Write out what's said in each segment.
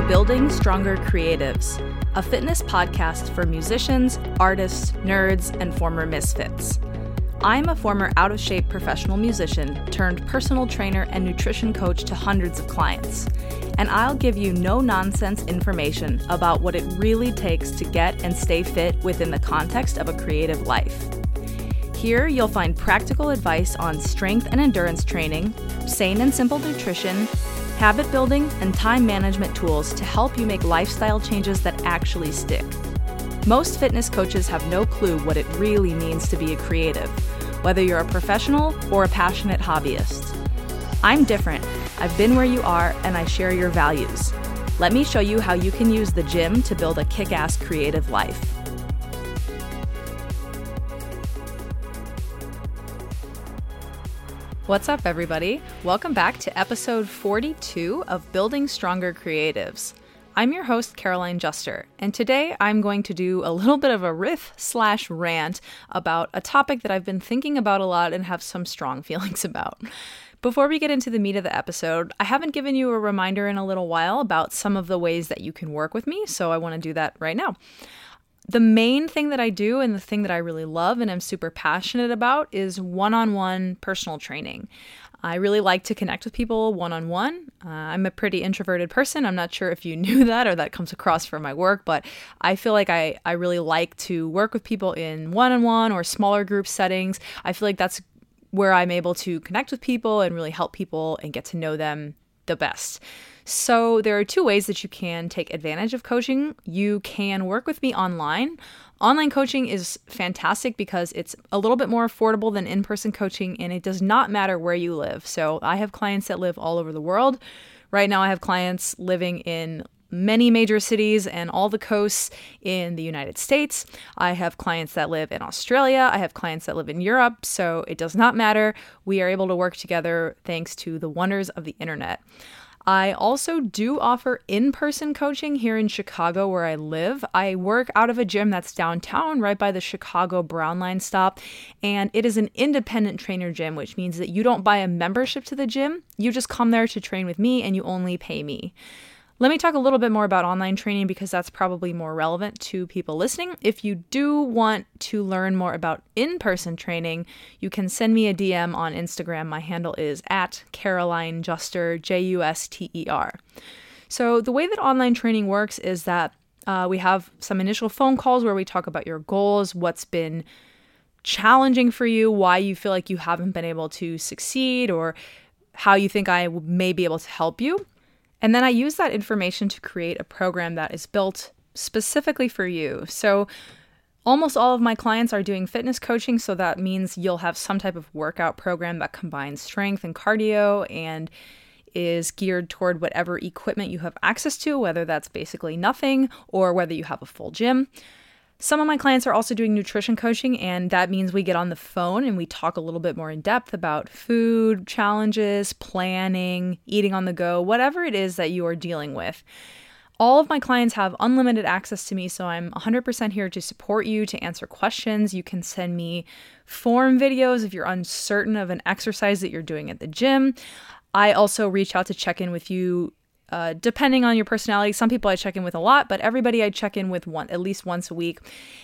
to Building Stronger Creatives, a fitness podcast for musicians, artists, nerds, and former misfits. I'm a former out of shape professional musician turned personal trainer and nutrition coach to hundreds of clients, and I'll give you no nonsense information about what it really takes to get and stay fit within the context of a creative life. Here, you'll find practical advice on strength and endurance training, sane and simple nutrition, habit building, and time management tools to help you make lifestyle changes that actually stick. Most fitness coaches have no clue what it really means to be a creative, whether you're a professional or a passionate hobbyist. I'm different. I've been where you are, and I share your values. Let me show you how you can use the gym to build a kick ass creative life. What's up, everybody? Welcome back to episode 42 of Building Stronger Creatives. I'm your host, Caroline Juster, and today I'm going to do a little bit of a riff slash rant about a topic that I've been thinking about a lot and have some strong feelings about. Before we get into the meat of the episode, I haven't given you a reminder in a little while about some of the ways that you can work with me, so I want to do that right now. The main thing that I do and the thing that I really love and am super passionate about is one on one personal training. I really like to connect with people one on one. I'm a pretty introverted person. I'm not sure if you knew that or that comes across from my work, but I feel like I, I really like to work with people in one on one or smaller group settings. I feel like that's where I'm able to connect with people and really help people and get to know them the best. So, there are two ways that you can take advantage of coaching. You can work with me online. Online coaching is fantastic because it's a little bit more affordable than in person coaching and it does not matter where you live. So, I have clients that live all over the world. Right now, I have clients living in many major cities and all the coasts in the United States. I have clients that live in Australia. I have clients that live in Europe. So it does not matter. We are able to work together thanks to the wonders of the internet. I also do offer in person coaching here in Chicago, where I live. I work out of a gym that's downtown, right by the Chicago Brown Line stop, and it is an independent trainer gym, which means that you don't buy a membership to the gym. You just come there to train with me and you only pay me. Let me talk a little bit more about online training because that's probably more relevant to people listening. If you do want to learn more about in person training, you can send me a DM on Instagram. My handle is at Caroline Juster, J U S T E R. So, the way that online training works is that uh, we have some initial phone calls where we talk about your goals, what's been challenging for you, why you feel like you haven't been able to succeed, or how you think I may be able to help you. And then I use that information to create a program that is built specifically for you. So almost all of my clients are doing fitness coaching, so that means you'll have some type of workout program that combines strength and cardio and is geared toward whatever equipment you have access to, whether that's basically nothing or whether you have a full gym. Some of my clients are also doing nutrition coaching, and that means we get on the phone and we talk a little bit more in depth about food challenges, planning, eating on the go, whatever it is that you are dealing with. All of my clients have unlimited access to me, so I'm 100% here to support you, to answer questions. You can send me form videos if you're uncertain of an exercise that you're doing at the gym. I also reach out to check in with you uh, depending on your personality. Some people I check in with a lot, but everybody I check in with one at least once a week.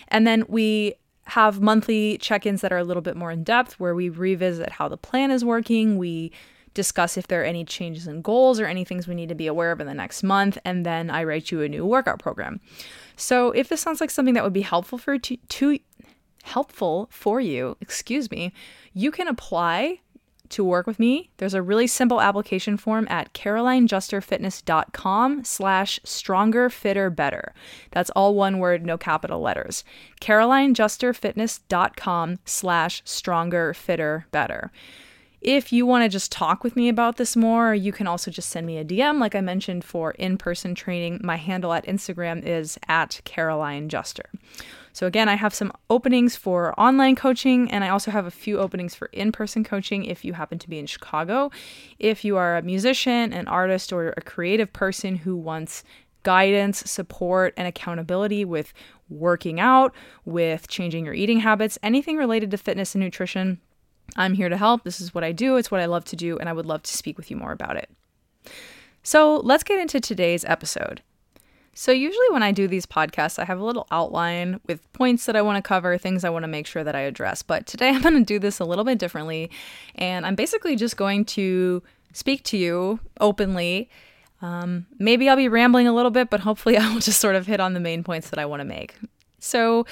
And then we have monthly check-ins that are a little bit more in depth where we revisit how the plan is working. We discuss if there are any changes in goals or any things we need to be aware of in the next month, and then I write you a new workout program. So if this sounds like something that would be helpful for to, to helpful for you, excuse me, you can apply to work with me, there's a really simple application form at carolinejusterfitness.com slash stronger, fitter, better. That's all one word, no capital letters. carolinejusterfitness.com slash stronger, fitter, better. If you want to just talk with me about this more, you can also just send me a DM. Like I mentioned, for in person training, my handle at Instagram is at Caroline Juster. So, again, I have some openings for online coaching, and I also have a few openings for in person coaching if you happen to be in Chicago. If you are a musician, an artist, or a creative person who wants guidance, support, and accountability with working out, with changing your eating habits, anything related to fitness and nutrition, I'm here to help. This is what I do, it's what I love to do, and I would love to speak with you more about it. So let's get into today's episode. So, usually when I do these podcasts, I have a little outline with points that I want to cover, things I want to make sure that I address. But today I'm going to do this a little bit differently. And I'm basically just going to speak to you openly. Um, maybe I'll be rambling a little bit, but hopefully I will just sort of hit on the main points that I want to make. So,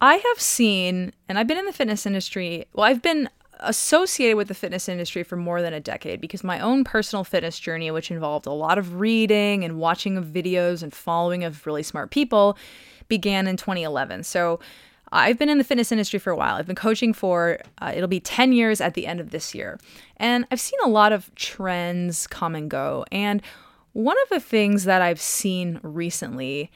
I have seen, and I've been in the fitness industry, well, I've been associated with the fitness industry for more than a decade because my own personal fitness journey, which involved a lot of reading and watching of videos and following of really smart people, began in 2011. So I've been in the fitness industry for a while. I've been coaching for, uh, it'll be 10 years at the end of this year. And I've seen a lot of trends come and go. And one of the things that I've seen recently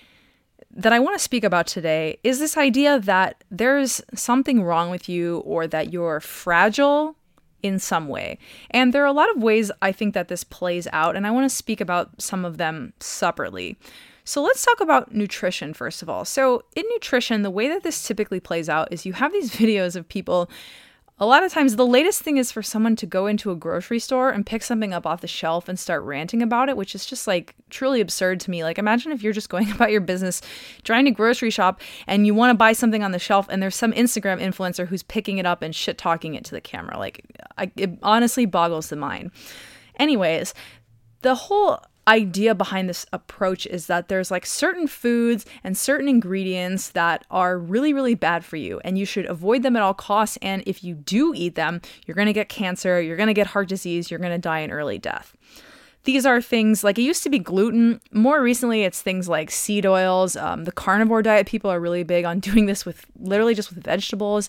that I want to speak about today is this idea that there's something wrong with you or that you're fragile in some way. And there are a lot of ways I think that this plays out, and I want to speak about some of them separately. So let's talk about nutrition first of all. So, in nutrition, the way that this typically plays out is you have these videos of people a lot of times, the latest thing is for someone to go into a grocery store and pick something up off the shelf and start ranting about it, which is just like truly absurd to me. Like, imagine if you're just going about your business, trying to grocery shop, and you want to buy something on the shelf, and there's some Instagram influencer who's picking it up and shit talking it to the camera. Like, I, it honestly boggles the mind. Anyways, the whole idea behind this approach is that there's like certain foods and certain ingredients that are really really bad for you and you should avoid them at all costs and if you do eat them you're going to get cancer you're going to get heart disease you're going to die an early death. These are things like it used to be gluten. More recently it's things like seed oils. Um, the carnivore diet people are really big on doing this with literally just with vegetables.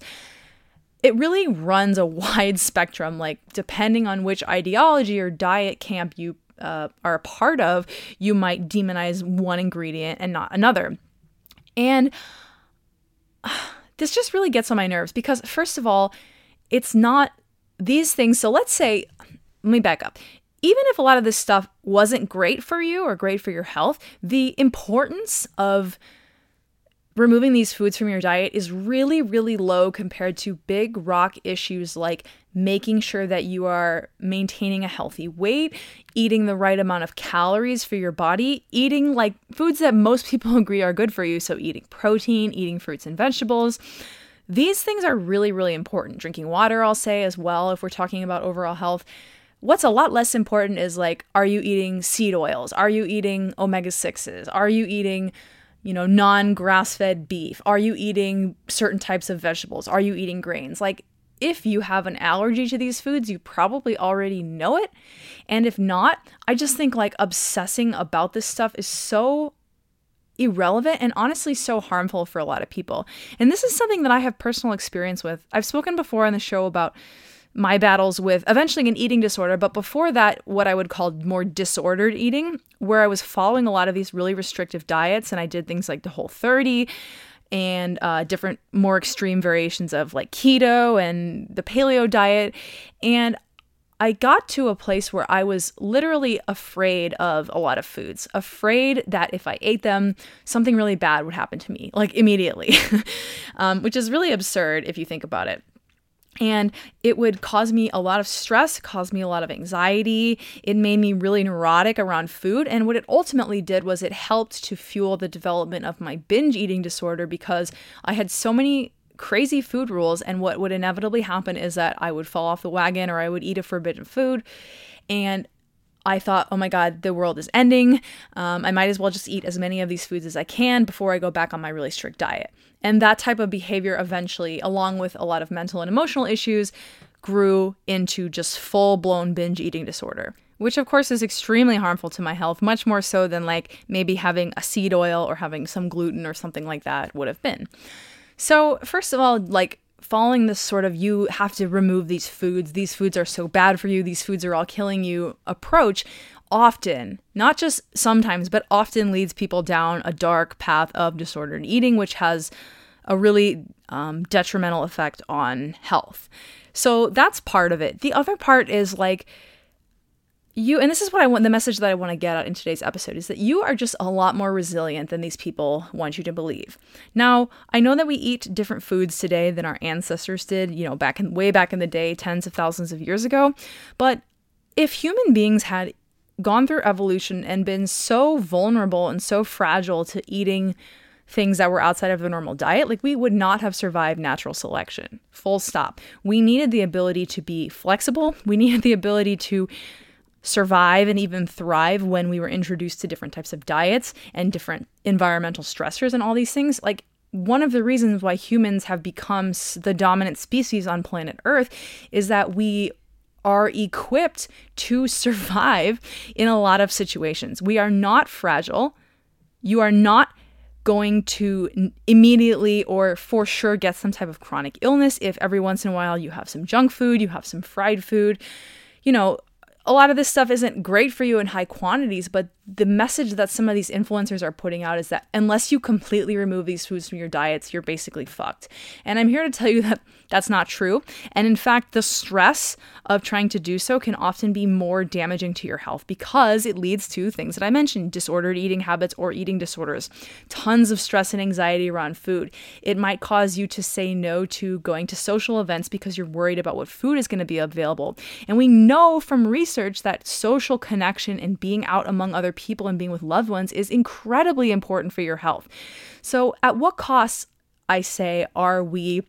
It really runs a wide spectrum like depending on which ideology or diet camp you uh, are a part of, you might demonize one ingredient and not another. And this just really gets on my nerves because, first of all, it's not these things. So let's say, let me back up. Even if a lot of this stuff wasn't great for you or great for your health, the importance of removing these foods from your diet is really, really low compared to big rock issues like making sure that you are maintaining a healthy weight, eating the right amount of calories for your body, eating like foods that most people agree are good for you. So, eating protein, eating fruits and vegetables. These things are really, really important. Drinking water, I'll say as well, if we're talking about overall health. What's a lot less important is like, are you eating seed oils? Are you eating omega 6s? Are you eating you know, non grass fed beef? Are you eating certain types of vegetables? Are you eating grains? Like, if you have an allergy to these foods, you probably already know it. And if not, I just think like obsessing about this stuff is so irrelevant and honestly so harmful for a lot of people. And this is something that I have personal experience with. I've spoken before on the show about my battles with eventually an eating disorder, but before that, what I would call more disordered eating, where I was following a lot of these really restrictive diets and I did things like the Whole30 and uh, different more extreme variations of like keto and the paleo diet. And I got to a place where I was literally afraid of a lot of foods, afraid that if I ate them, something really bad would happen to me, like immediately, um, which is really absurd if you think about it. And it would cause me a lot of stress, cause me a lot of anxiety. It made me really neurotic around food. And what it ultimately did was it helped to fuel the development of my binge eating disorder because I had so many crazy food rules. And what would inevitably happen is that I would fall off the wagon or I would eat a forbidden food. And I thought, oh my God, the world is ending. Um, I might as well just eat as many of these foods as I can before I go back on my really strict diet. And that type of behavior eventually, along with a lot of mental and emotional issues, grew into just full blown binge eating disorder, which of course is extremely harmful to my health, much more so than like maybe having a seed oil or having some gluten or something like that would have been. So, first of all, like following this sort of you have to remove these foods, these foods are so bad for you, these foods are all killing you approach often, not just sometimes, but often leads people down a dark path of disordered eating, which has a really um, detrimental effect on health. So that's part of it. The other part is like, you and this is what I want the message that I want to get out in today's episode is that you are just a lot more resilient than these people want you to believe. Now, I know that we eat different foods today than our ancestors did, you know, back in way back in the day, tens of thousands of years ago, but if human beings had gone through evolution and been so vulnerable and so fragile to eating things that were outside of the normal diet, like we would not have survived natural selection. Full stop. We needed the ability to be flexible. We needed the ability to survive and even thrive when we were introduced to different types of diets and different environmental stressors and all these things. Like one of the reasons why humans have become the dominant species on planet Earth is that we are equipped to survive in a lot of situations. We are not fragile. You are not going to immediately or for sure get some type of chronic illness if every once in a while you have some junk food, you have some fried food. You know, a lot of this stuff isn't great for you in high quantities, but the message that some of these influencers are putting out is that unless you completely remove these foods from your diets, you're basically fucked. And I'm here to tell you that that's not true. And in fact, the stress of trying to do so can often be more damaging to your health because it leads to things that I mentioned disordered eating habits or eating disorders, tons of stress and anxiety around food. It might cause you to say no to going to social events because you're worried about what food is going to be available. And we know from research that social connection and being out among other people and being with loved ones is incredibly important for your health. So, at what costs, I say, are we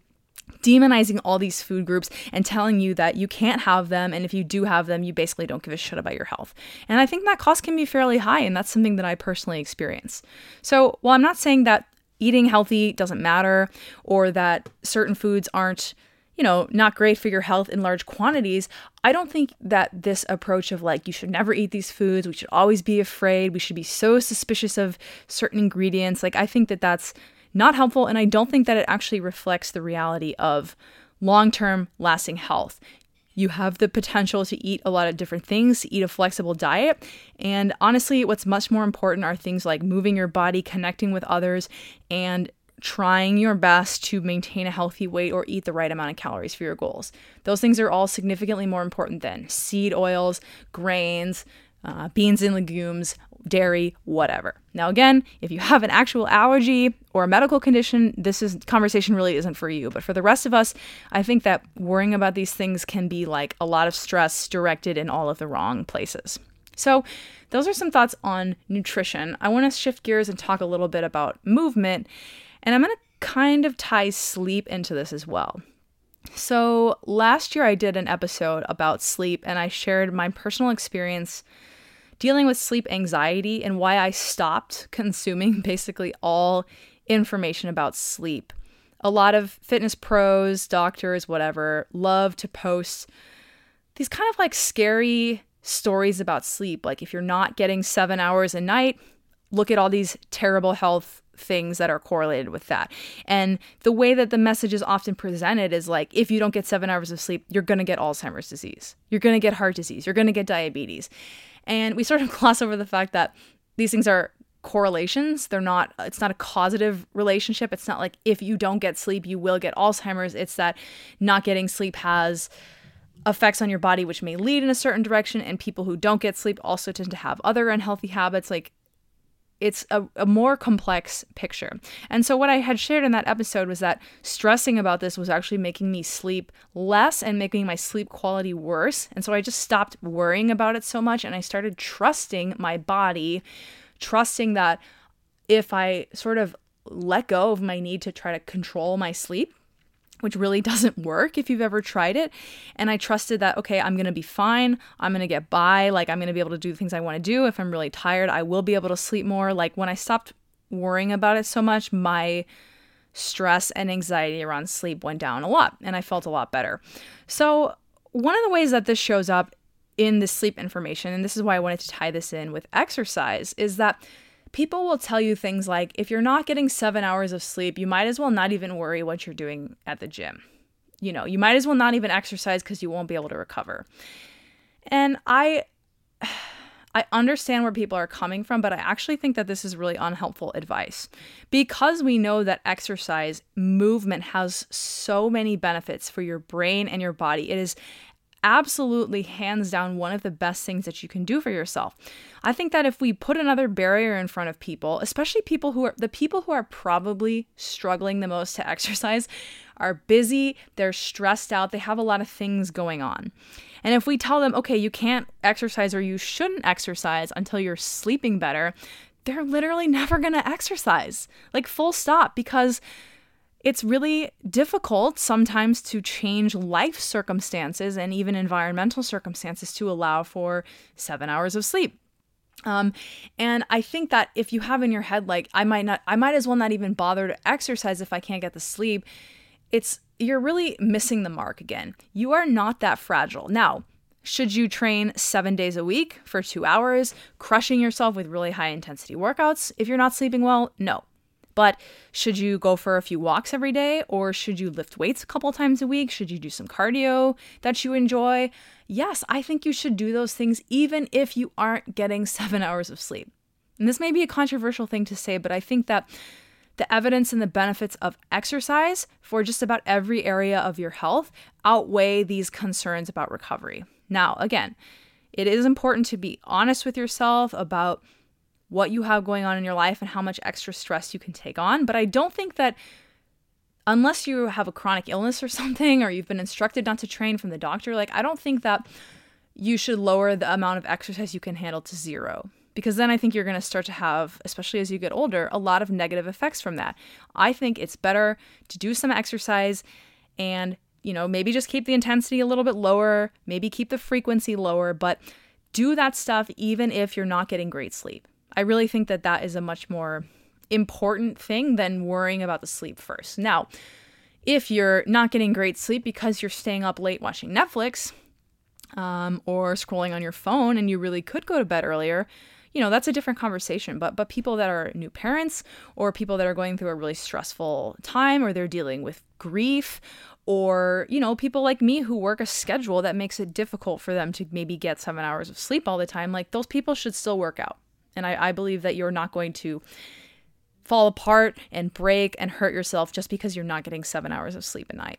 demonizing all these food groups and telling you that you can't have them and if you do have them you basically don't give a shit about your health and i think that cost can be fairly high and that's something that i personally experience so while i'm not saying that eating healthy doesn't matter or that certain foods aren't you know, not great for your health in large quantities, I don't think that this approach of like, you should never eat these foods, we should always be afraid, we should be so suspicious of certain ingredients, like, I think that that's not helpful. And I don't think that it actually reflects the reality of long term lasting health. You have the potential to eat a lot of different things, to eat a flexible diet. And honestly, what's much more important are things like moving your body, connecting with others, and trying your best to maintain a healthy weight or eat the right amount of calories for your goals. Those things are all significantly more important than seed oils, grains, uh, beans and legumes, dairy, whatever. Now, again, if you have an actual allergy or a medical condition, this is conversation really isn't for you. But for the rest of us, I think that worrying about these things can be like a lot of stress directed in all of the wrong places. So, those are some thoughts on nutrition. I want to shift gears and talk a little bit about movement, and I'm going to kind of tie sleep into this as well. So, last year I did an episode about sleep and I shared my personal experience dealing with sleep anxiety and why I stopped consuming basically all information about sleep. A lot of fitness pros, doctors, whatever, love to post these kind of like scary stories about sleep. Like if you're not getting seven hours a night, look at all these terrible health things that are correlated with that. And the way that the message is often presented is like if you don't get 7 hours of sleep, you're going to get Alzheimer's disease. You're going to get heart disease. You're going to get diabetes. And we sort of gloss over the fact that these things are correlations. They're not, it's not a causative relationship. It's not like if you don't get sleep, you will get Alzheimer's. It's that not getting sleep has effects on your body, which may lead in a certain direction. And people who don't get sleep also tend to have other unhealthy habits. Like it's a, a, more complex picture. And so, what I had shared in that episode was that stressing about this was actually making me sleep less and making my sleep quality worse. And so, I just stopped worrying about it so much and I started trusting my body, trusting that if I sort of let go of my need to try to control my sleep, which really doesn't work if you've ever tried it. And I trusted that, okay, I'm going to be fine. I'm going to get by. Like, I'm going to be able to do the things I want to do. If I'm really tired, I will be able to sleep more. Like, when I stopped worrying about it so much, my stress and anxiety around sleep went down a lot and I felt a lot better. So, one of the ways that this shows up in the sleep information, and this is why I wanted to tie this in with exercise, is that people will tell you things like if you're not getting seven hours of sleep, you might as well not even worry what you're doing at the gym. You know, you might as well not even exercise because you won't be able to recover. And I. I understand where people are coming from, but I actually think that this is really unhelpful advice. Because we know that exercise, movement has so many benefits for your brain and your body. It is absolutely hands down one of the best things that you can do for yourself. I think that if we put another barrier in front of people, especially people who are the people who are probably struggling the most to exercise, are busy, they're stressed out, they have a lot of things going on. And if we tell them, okay, you can't exercise or you shouldn't exercise until you're sleeping better, they're literally never going to exercise. Like, full stop, because it's really difficult sometimes to change life circumstances and even environmental circumstances to allow for seven hours of sleep. Um, and I think that if you have in your head, like, I might not, I might as well not even bother to exercise if I can't get the sleep, it's, you're really missing the mark again. You are not that fragile. Now, should you train seven days a week for two hours, crushing yourself with really high intensity workouts if you're not sleeping well? No. But should you go for a few walks every day or should you lift weights a couple times a week? Should you do some cardio that you enjoy? Yes, I think you should do those things even if you aren't getting seven hours of sleep. And this may be a controversial thing to say, but I think that the evidence and the benefits of exercise for just about every area of your health outweigh these concerns about recovery. Now, again, it is important to be honest with yourself about what you have going on in your life and how much extra stress you can take on. But I don't think that unless you have a chronic illness or something, or you've been instructed not to train from the doctor, like I don't think that you should lower the amount of exercise you can handle to zero. Because then I think you're going to start to have, especially as you get older, a lot of negative effects from that. I think it's better to do some exercise and, you know, maybe just keep the intensity a little bit lower, maybe keep the frequency lower, but do that stuff even if you're not getting great sleep. I really think that that is a much more important thing than worrying about the sleep first. Now, if you're not getting great sleep because you're staying up late watching Netflix um, or scrolling on your phone and you really could go to bed earlier, you know that's a different conversation but but people that are new parents or people that are going through a really stressful time or they're dealing with grief or you know people like me who work a schedule that makes it difficult for them to maybe get seven hours of sleep all the time like those people should still work out and I, I believe that you're not going to fall apart and break and hurt yourself just because you're not getting seven hours of sleep a night.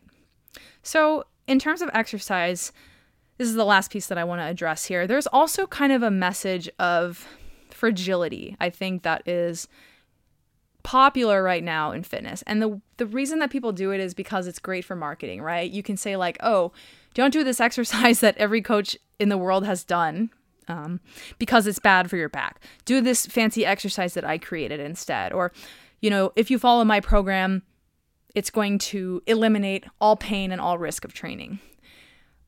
So, in terms of exercise, this is the last piece that I want to address here. There's also kind of a message of fragility, I think, that is popular right now in fitness. And the the reason that people do it is because it's great for marketing, right? You can say like, "Oh, don't do this exercise that every coach in the world has done um, because it's bad for your back. Do this fancy exercise that I created instead. Or, you know, if you follow my program, it's going to eliminate all pain and all risk of training.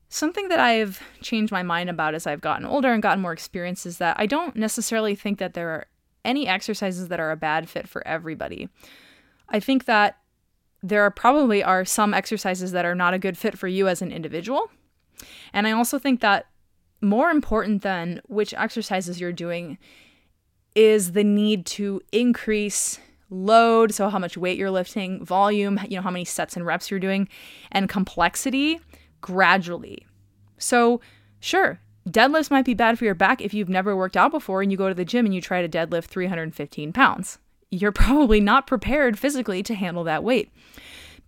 Something that I've changed my mind about as I've gotten older and gotten more experience is that I don't necessarily think that there are any exercises that are a bad fit for everybody. I think that there are probably are some exercises that are not a good fit for you as an individual. And I also think that more important than which exercises you're doing is the need to increase load, so how much weight you're lifting, volume, you know, how many sets and reps you're doing, and complexity gradually. So, sure, deadlifts might be bad for your back if you've never worked out before and you go to the gym and you try to deadlift 315 pounds. You're probably not prepared physically to handle that weight.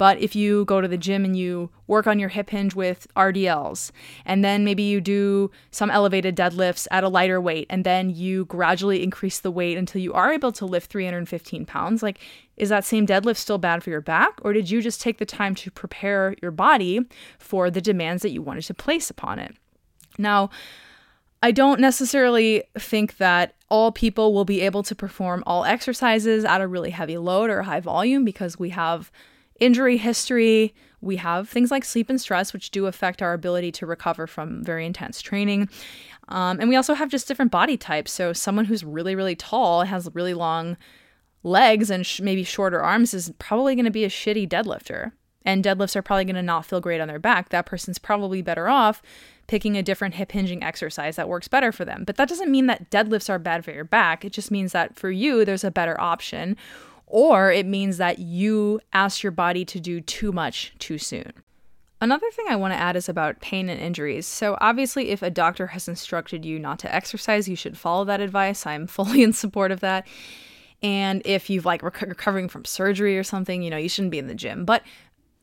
But if you go to the gym and you work on your hip hinge with RDLs, and then maybe you do some elevated deadlifts at a lighter weight, and then you gradually increase the weight until you are able to lift 315 pounds, like, is that same deadlift still bad for your back? Or did you just take the time to prepare your body for the demands that you wanted to place upon it? Now, I don't necessarily think that all people will be able to perform all exercises at a really heavy load or high volume because we have injury history. We have things like sleep and stress, which do affect our ability to recover from very intense training. Um, and we also have just different body types. So, someone who's really, really tall, has really long legs and sh- maybe shorter arms is probably going to be a shitty deadlifter. And deadlifts are probably going to not feel great on their back. That person's probably better off picking a different hip hinging exercise that works better for them. But that doesn't mean that deadlifts are bad for your back. It just means that for you, there's a better option or it means that you asked your body to do too much too soon. Another thing I want to add is about pain and injuries. So, obviously, if a doctor has instructed you not to exercise, you should follow that advice. I'm fully in support of that. And if you've like rec- recovering from surgery or something, you know, you shouldn't be in the gym. But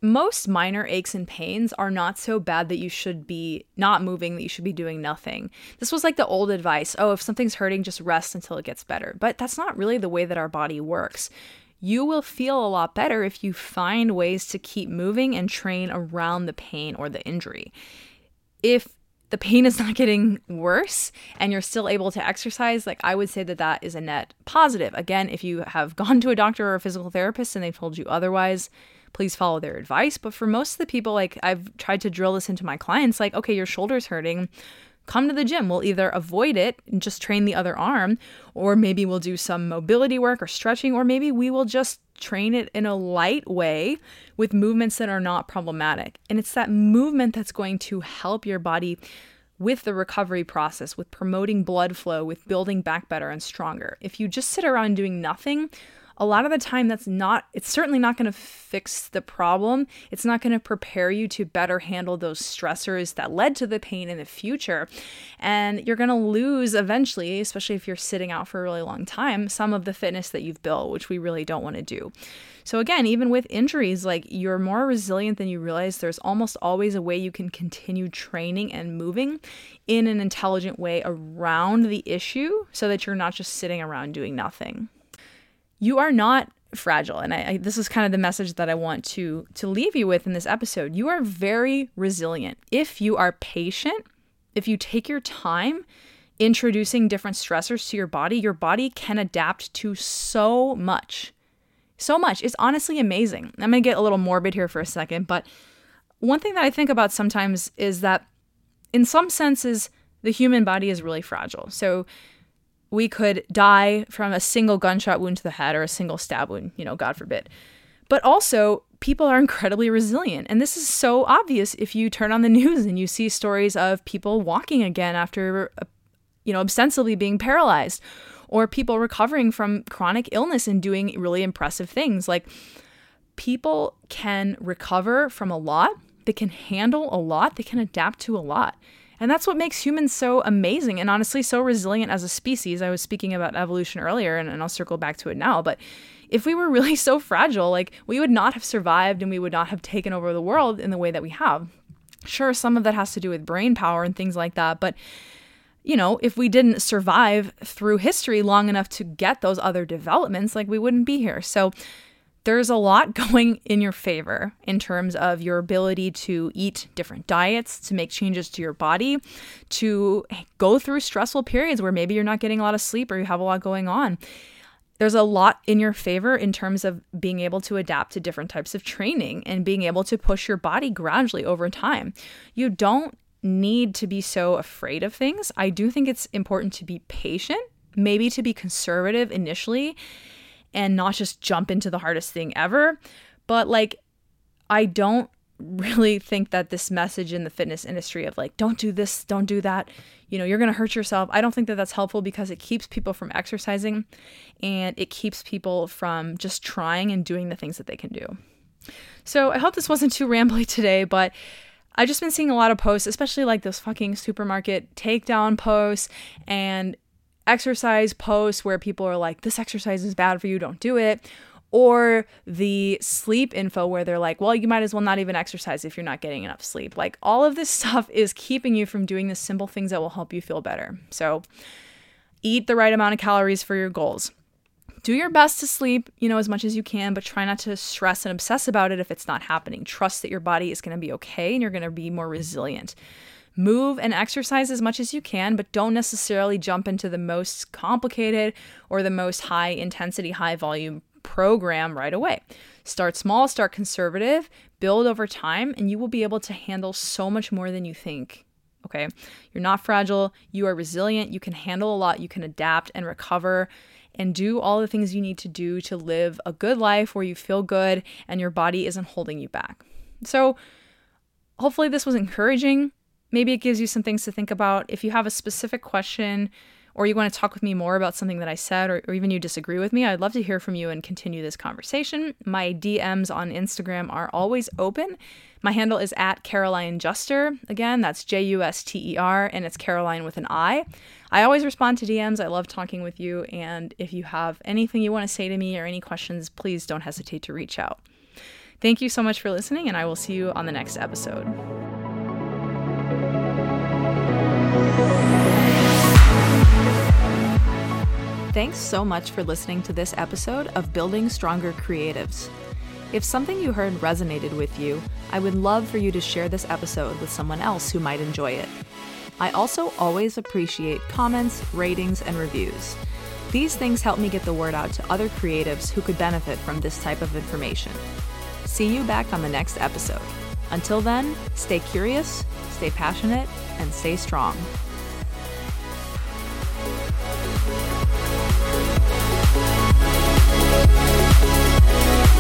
most minor aches and pains are not so bad that you should be not moving, that you should be doing nothing. This was like the old advice oh, if something's hurting, just rest until it gets better. But that's not really the way that our body works. You will feel a lot better if you find ways to keep moving and train around the pain or the injury. If the pain is not getting worse and you're still able to exercise, like I would say that that is a net positive. Again, if you have gone to a doctor or a physical therapist and they've told you otherwise, please follow their advice. But for most of the people, like I've tried to drill this into my clients, like, okay, your shoulder's hurting. Come to the gym. We'll either avoid it and just train the other arm, or maybe we'll do some mobility work or stretching, or maybe we will just train it in a light way with movements that are not problematic. And it's that movement that's going to help your body with the recovery process, with promoting blood flow, with building back better and stronger. If you just sit around doing nothing, a lot of the time that's not it's certainly not going to fix the problem. It's not going to prepare you to better handle those stressors that led to the pain in the future. And you're going to lose eventually especially if you're sitting out for a really long time some of the fitness that you've built which we really don't want to do. So again even with injuries like you're more resilient than you realize. There's almost always a way you can continue training and moving in an intelligent way around the issue so that you're not just sitting around doing nothing you are not fragile. And I, I, this is kind of the message that i want to to leave you with in this episode. You are very resilient. If you are patient if you take your time introducing different stressors to your body your body can adapt to so much. So much. It's honestly amazing. I'm going to get a little morbid here for a second but one thing that i think about sometimes is that in some senses the human body is really fragile. So we could die from a single gunshot wound to the head or a single stab wound, you know, God forbid. But also, people are incredibly resilient. And this is so obvious if you turn on the news and you see stories of people walking again after, uh, you know, ostensibly being paralyzed or people recovering from chronic illness and doing really impressive things. Like, people can recover from a lot, they can handle a lot, they can adapt to a lot. And that's what makes humans so amazing and honestly so resilient as a species. I was speaking about evolution earlier, and, and I'll circle back to it now. But if we were really so fragile, like we would not have survived and we would not have taken over the world in the way that we have. Sure, some of that has to do with brain power and things like that, but you know, if we didn't survive through history long enough to get those other developments, like we wouldn't be here. So there's a lot going in your favor in terms of your ability to eat different diets, to make changes to your body, to go through stressful periods where maybe you're not getting a lot of sleep or you have a lot going on. There's a lot in your favor in terms of being able to adapt to different types of training and being able to push your body gradually over time. You don't need to be so afraid of things. I do think it's important to be patient, maybe to be conservative initially and not just jump into the hardest thing ever. But like, I don't really think that this message in the fitness industry of like, don't do this, don't do that, you know, you're going to hurt yourself. I don't think that that's helpful because it keeps people from exercising and it keeps people from just trying and doing the things that they can do. So I hope this wasn't too rambly today, but I've just been seeing a lot of posts, especially like those fucking supermarket takedown posts and exercise posts where people are like, this exercise is bad for you, don't do it. Or the sleep info where they're like, well, you might as well not even exercise if you're not getting enough sleep. Like, all of this stuff is keeping you from doing the simple things that will help you feel better. So, eat the right amount of calories for your goals. Do your best to sleep, you know, as much as you can, but try not to stress and obsess about it if it's not happening. Trust that your body is going to be okay and you're going to be more resilient. Move and exercise as much as you can, but don't necessarily jump into the most complicated or the most high intensity, high volume program right away. Start small, start conservative, build over time, and you will be able to handle so much more than you think. Okay. You're not fragile. You are resilient. You can handle a lot. You can adapt and recover and do all the things you need to do to live a good life where you feel good and your body isn't holding you back. So, hopefully, this was encouraging maybe it gives you some things to think about. If you have a specific question or you want to talk with me more about something that I said, or, or, even you disagree with me, I'd love to hear from you and continue this conversation. My DMs on Instagram are always open. My handle is at Caroline Juster. Again, that's J U S T E R, and it's Caroline with an I. I always respond to DMs. I love talking with you. And if you have anything you want to say to me or any questions, please don't hesitate to reach out. Thank you so much for listening, and I will see you on the next episode. Thanks so much for listening to this episode of Building Stronger Creatives. If something you heard resonated with you, I would love for you to share this episode with someone else who might enjoy it. I also always appreciate comments, ratings, and reviews. These things help me get the word out to other creatives who could benefit from this type of information. See you back on the next episode. Until then, stay curious, stay passionate, and stay strong.